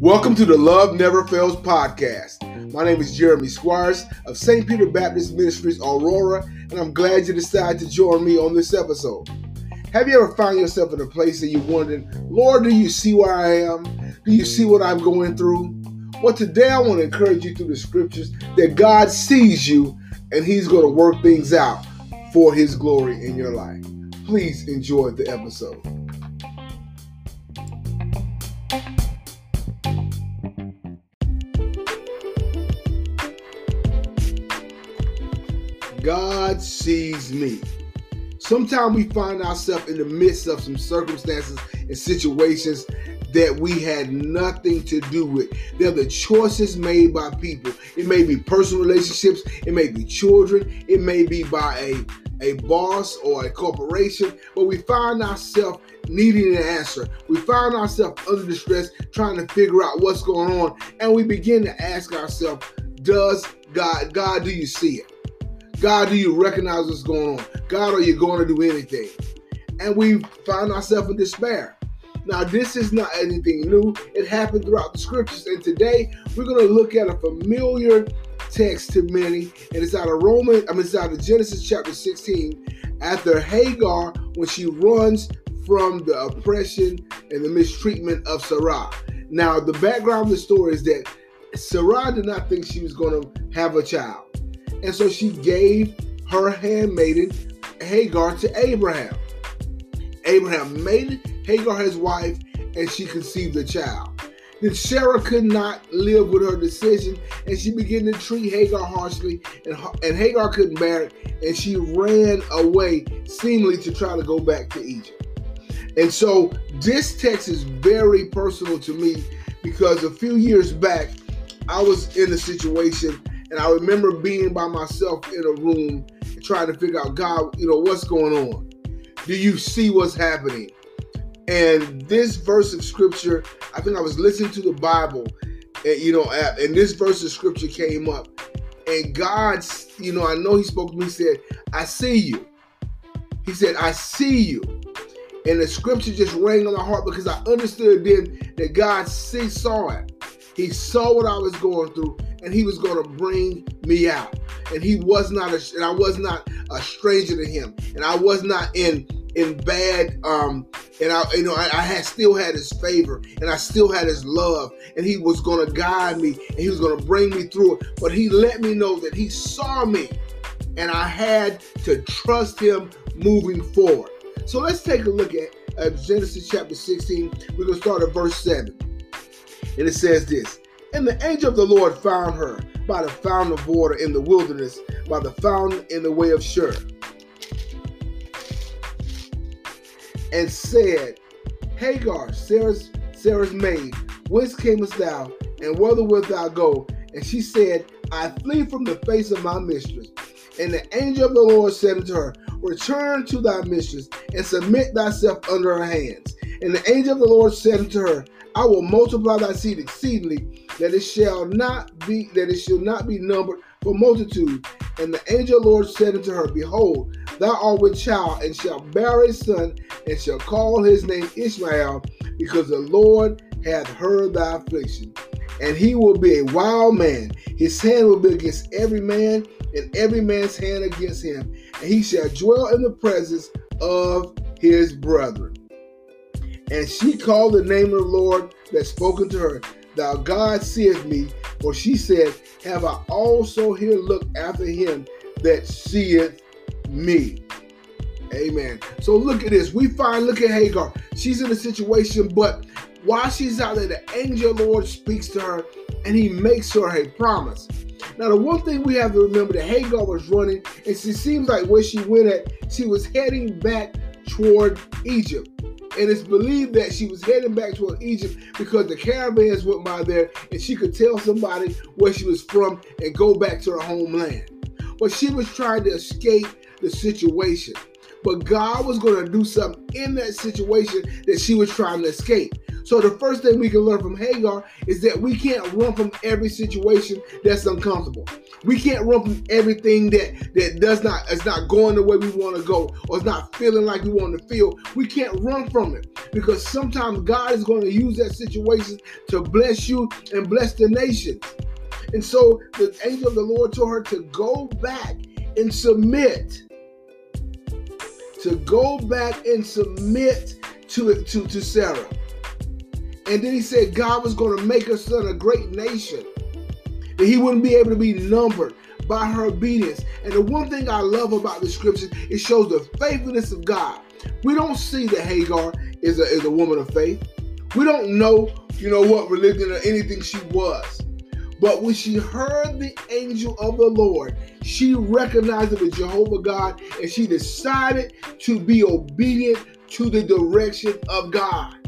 Welcome to the Love Never Fails podcast. My name is Jeremy Squires of St. Peter Baptist Ministries, Aurora, and I'm glad you decided to join me on this episode. Have you ever found yourself in a place that you wondered, Lord, do you see where I am? Do you see what I'm going through? Well, today I want to encourage you through the scriptures that God sees you and He's going to work things out for His glory in your life. Please enjoy the episode. God sees me. Sometimes we find ourselves in the midst of some circumstances and situations that we had nothing to do with. They're the choices made by people. It may be personal relationships, it may be children, it may be by a, a boss or a corporation, but we find ourselves needing an answer. We find ourselves under distress trying to figure out what's going on, and we begin to ask ourselves, does God, God, do you see it? God, do you recognize what's going on? God, are you going to do anything? And we find ourselves in despair. Now, this is not anything new. It happened throughout the scriptures. And today we're going to look at a familiar text to many. And it's out of Roman, I mean, it's out of Genesis chapter 16. After Hagar, when she runs from the oppression and the mistreatment of Sarah. Now, the background of the story is that Sarah did not think she was going to have a child. And so she gave her handmaiden Hagar to Abraham. Abraham made Hagar his wife, and she conceived a child. Then Sarah could not live with her decision, and she began to treat Hagar harshly, and, and Hagar couldn't bear it, and she ran away, seemingly to try to go back to Egypt. And so this text is very personal to me because a few years back, I was in a situation, and I remember being by myself in a room trying to figure out, God, you know, what's going on? Do you see what's happening? And this verse of scripture, I think I was listening to the Bible, and you know, and this verse of scripture came up, and God, you know, I know He spoke to me. Said, "I see you." He said, "I see you," and the scripture just rang on my heart because I understood then that God see, saw it. He saw what I was going through, and He was going to bring me out. And He was not, a, and I was not a stranger to Him, and I was not in in bad um and I you know I, I, had still had his favor and I still had his love. And he was gonna guide me and he was gonna bring me through it. But he let me know that he saw me and I had to trust him moving forward. So let's take a look at uh, Genesis chapter 16 we're gonna start at verse 7 and it says this and the angel of the Lord found her by the fountain of water in the wilderness by the fountain in the way of Shur and said, Hagar, Sarah's Sarah's maid, whence camest thou, and whither wilt thou go? And she said, I flee from the face of my mistress. And the angel of the Lord said unto her, Return to thy mistress, and submit thyself under her hands. And the angel of the Lord said unto her, I will multiply thy seed exceedingly, that it shall not be that it shall not be numbered for multitude. And the angel of the Lord said unto her, Behold, thou art with child, and shalt bear a son, and shall call his name Ishmael, because the Lord hath heard thy affliction. And he will be a wild man. His hand will be against every man, and every man's hand against him. And he shall dwell in the presence of his brethren. And she called the name of the Lord that spoken to her, Thou God seest me. For she said, Have I also here looked after him that seeth me? Amen. So look at this. We find, look at Hagar. She's in a situation, but while she's out there, the angel Lord speaks to her and he makes her a promise. Now, the one thing we have to remember that Hagar was running, and she seems like where she went at, she was heading back toward Egypt. And it's believed that she was heading back toward Egypt because the caravans went by there and she could tell somebody where she was from and go back to her homeland. But she was trying to escape the situation. But God was going to do something in that situation that she was trying to escape. So the first thing we can learn from Hagar is that we can't run from every situation that's uncomfortable. We can't run from everything that that does not is not going the way we want to go or is not feeling like we want to feel. We can't run from it because sometimes God is going to use that situation to bless you and bless the nation. And so the angel of the Lord told her to go back and submit. To go back and submit to, it to, to Sarah. And then he said God was going to make her son a great nation. That he wouldn't be able to be numbered by her obedience. And the one thing I love about the scripture, it shows the faithfulness of God. We don't see that Hagar is a, is a woman of faith. We don't know, you know, what religion or anything she was. But when she heard the angel of the Lord, she recognized it was Jehovah God and she decided to be obedient to the direction of God.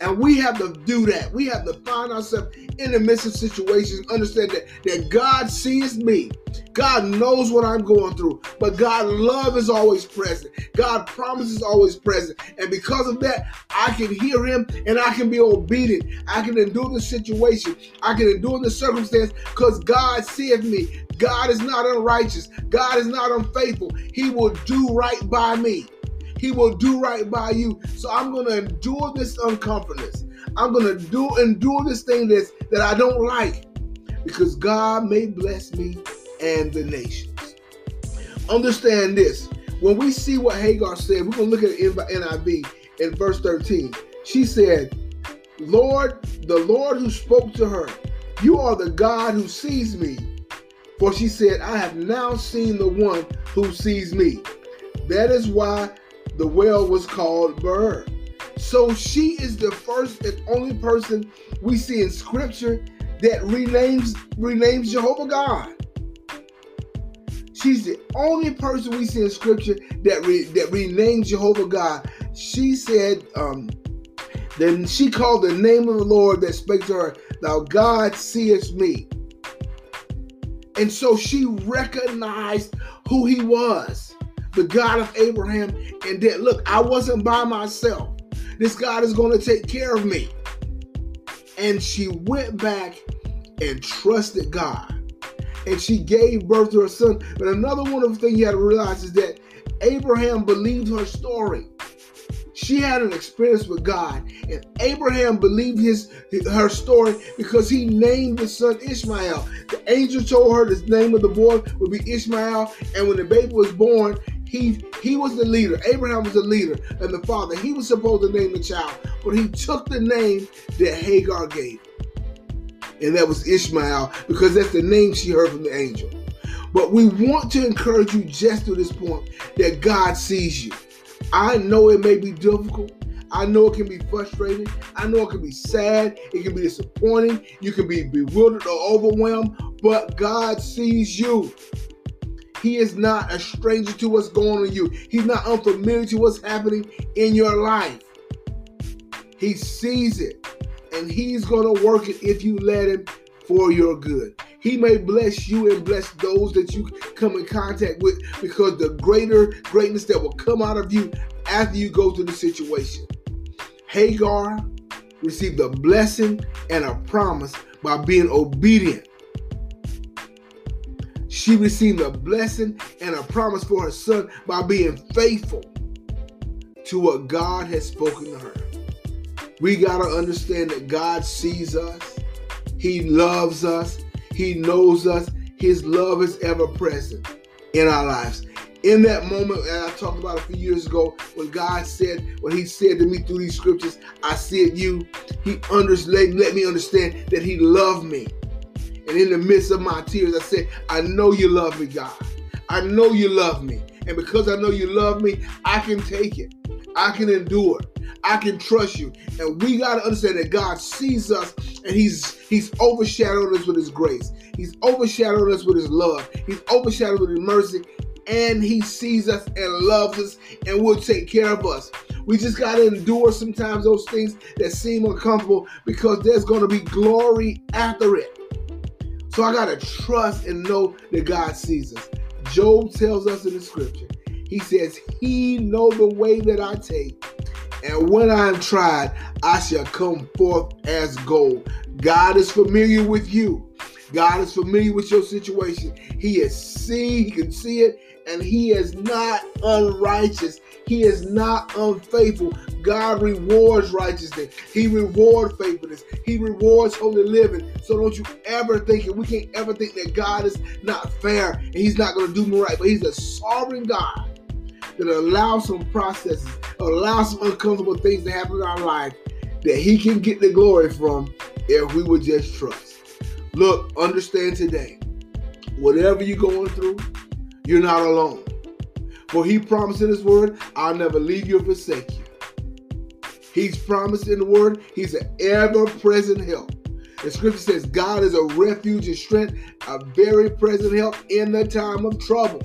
And we have to do that. We have to find ourselves in the midst of situations, understand that, that God sees me. God knows what I'm going through, but God love is always present. God promise is always present. And because of that, I can hear him and I can be obedient. I can endure the situation. I can endure the circumstance because God seeth me. God is not unrighteous. God is not unfaithful. He will do right by me. He will do right by you. So I'm going to endure this uncomfortness. I'm going to do endure this thing that's, that I don't like because God may bless me and the nations. Understand this. When we see what Hagar said, we're going to look at NIV in verse 13. She said, Lord, the Lord who spoke to her, you are the God who sees me. For she said, I have now seen the one who sees me. That is why the well was called Beer. So she is the first and only person we see in scripture that renames renames Jehovah God. She's the only person we see in scripture that re, that renames Jehovah God. She said, um, then she called the name of the Lord that spake to her, Thou God seest me. And so she recognized who he was the God of Abraham, and that look, I wasn't by myself. This God is going to take care of me. And she went back and trusted God. And she gave birth to her son. But another wonderful thing you had to realize is that Abraham believed her story. She had an experience with God, and Abraham believed his her story because he named the son Ishmael. The angel told her the name of the boy would be Ishmael, and when the baby was born, he he was the leader. Abraham was the leader and the father. He was supposed to name the child, but he took the name that Hagar gave, and that was Ishmael because that's the name she heard from the angel. But we want to encourage you just to this point that God sees you. I know it may be difficult. I know it can be frustrating. I know it can be sad. It can be disappointing. You can be bewildered or overwhelmed, but God sees you. He is not a stranger to what's going on you. He's not unfamiliar to what's happening in your life. He sees it and he's going to work it if you let him for your good. He may bless you and bless those that you come in contact with because the greater greatness that will come out of you after you go through the situation. Hagar received a blessing and a promise by being obedient she received a blessing and a promise for her son by being faithful to what God has spoken to her. We got to understand that God sees us, He loves us, He knows us. His love is ever present in our lives. In that moment, and I talked about a few years ago, when God said, when He said to me through these scriptures, I said you, He understood, let me understand that He loved me. And in the midst of my tears, I said, I know you love me, God. I know you love me. And because I know you love me, I can take it. I can endure. I can trust you. And we got to understand that God sees us and He's He's overshadowed us with His grace. He's overshadowed us with His love. He's overshadowed with His mercy. And He sees us and loves us and will take care of us. We just got to endure sometimes those things that seem uncomfortable because there's going to be glory after it. So I got to trust and know that God sees us. Job tells us in the scripture, he says, He know the way that I take. And when I am tried, I shall come forth as gold. God is familiar with you. God is familiar with your situation. He has seen, he can see it, and he is not unrighteous. He is not unfaithful. God rewards righteousness. He rewards faithfulness. He rewards holy living. So don't you ever think, and we can't ever think that God is not fair and He's not going to do me right. But He's a sovereign God that allows some processes, allows some uncomfortable things to happen in our life that He can get the glory from if we would just trust. Look, understand today, whatever you're going through, you're not alone. For he promised in his word, I'll never leave you or forsake you. He's promised in the word, he's an ever present help. The scripture says, God is a refuge and strength, a very present help in the time of trouble.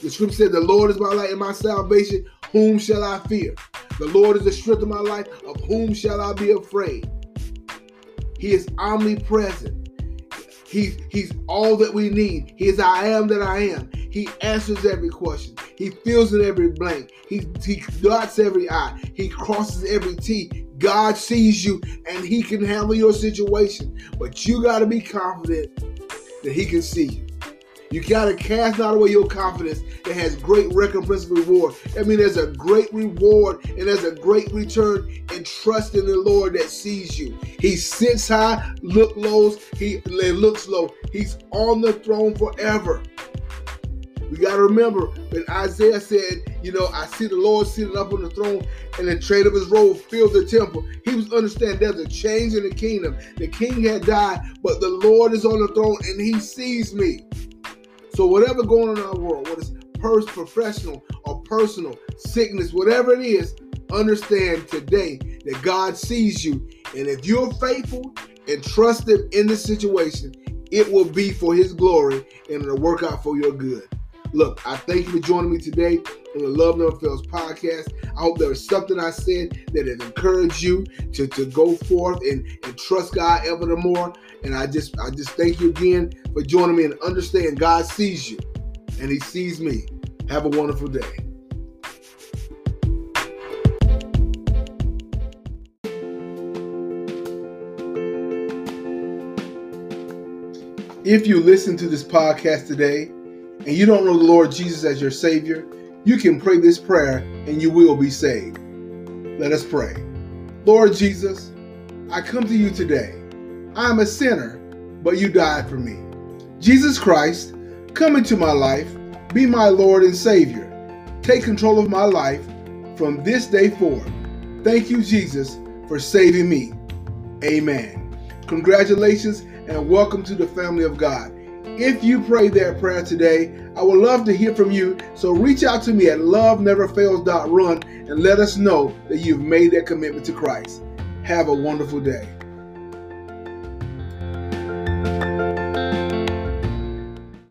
The scripture says, The Lord is my light and my salvation. Whom shall I fear? The Lord is the strength of my life. Of whom shall I be afraid? He is omnipresent. He's, he's all that we need. He is I am that I am. He answers every question. He fills in every blank. He, he dots every I. He crosses every T. God sees you and he can handle your situation. But you got to be confident that he can see you. You gotta cast not away your confidence that has great recompense and reward. I mean, there's a great reward and there's a great return in trusting the Lord that sees you. He sits high, look low, he looks low. He's on the throne forever. We got to remember when Isaiah said, You know, I see the Lord seated up on the throne and the train of his robe filled the temple. He was understanding there's a change in the kingdom. The king had died, but the Lord is on the throne and he sees me. So whatever going on in our world, whether it's pers- professional or personal, sickness, whatever it is, understand today that God sees you. And if you're faithful and trust Him in this situation, it will be for His glory and it'll work out for your good. Look, I thank you for joining me today on the Love Never Fails podcast. I hope there was something I said that has encouraged you to, to go forth and, and trust God ever the more. And I just I just thank you again for joining me and understand God sees you and He sees me. Have a wonderful day. If you listen to this podcast today, and you don't know the Lord Jesus as your Savior, you can pray this prayer and you will be saved. Let us pray. Lord Jesus, I come to you today. I am a sinner, but you died for me. Jesus Christ, come into my life, be my Lord and Savior. Take control of my life from this day forward. Thank you, Jesus, for saving me. Amen. Congratulations and welcome to the family of God. If you prayed that prayer today, I would love to hear from you. So reach out to me at loveneverfails.run and let us know that you've made that commitment to Christ. Have a wonderful day.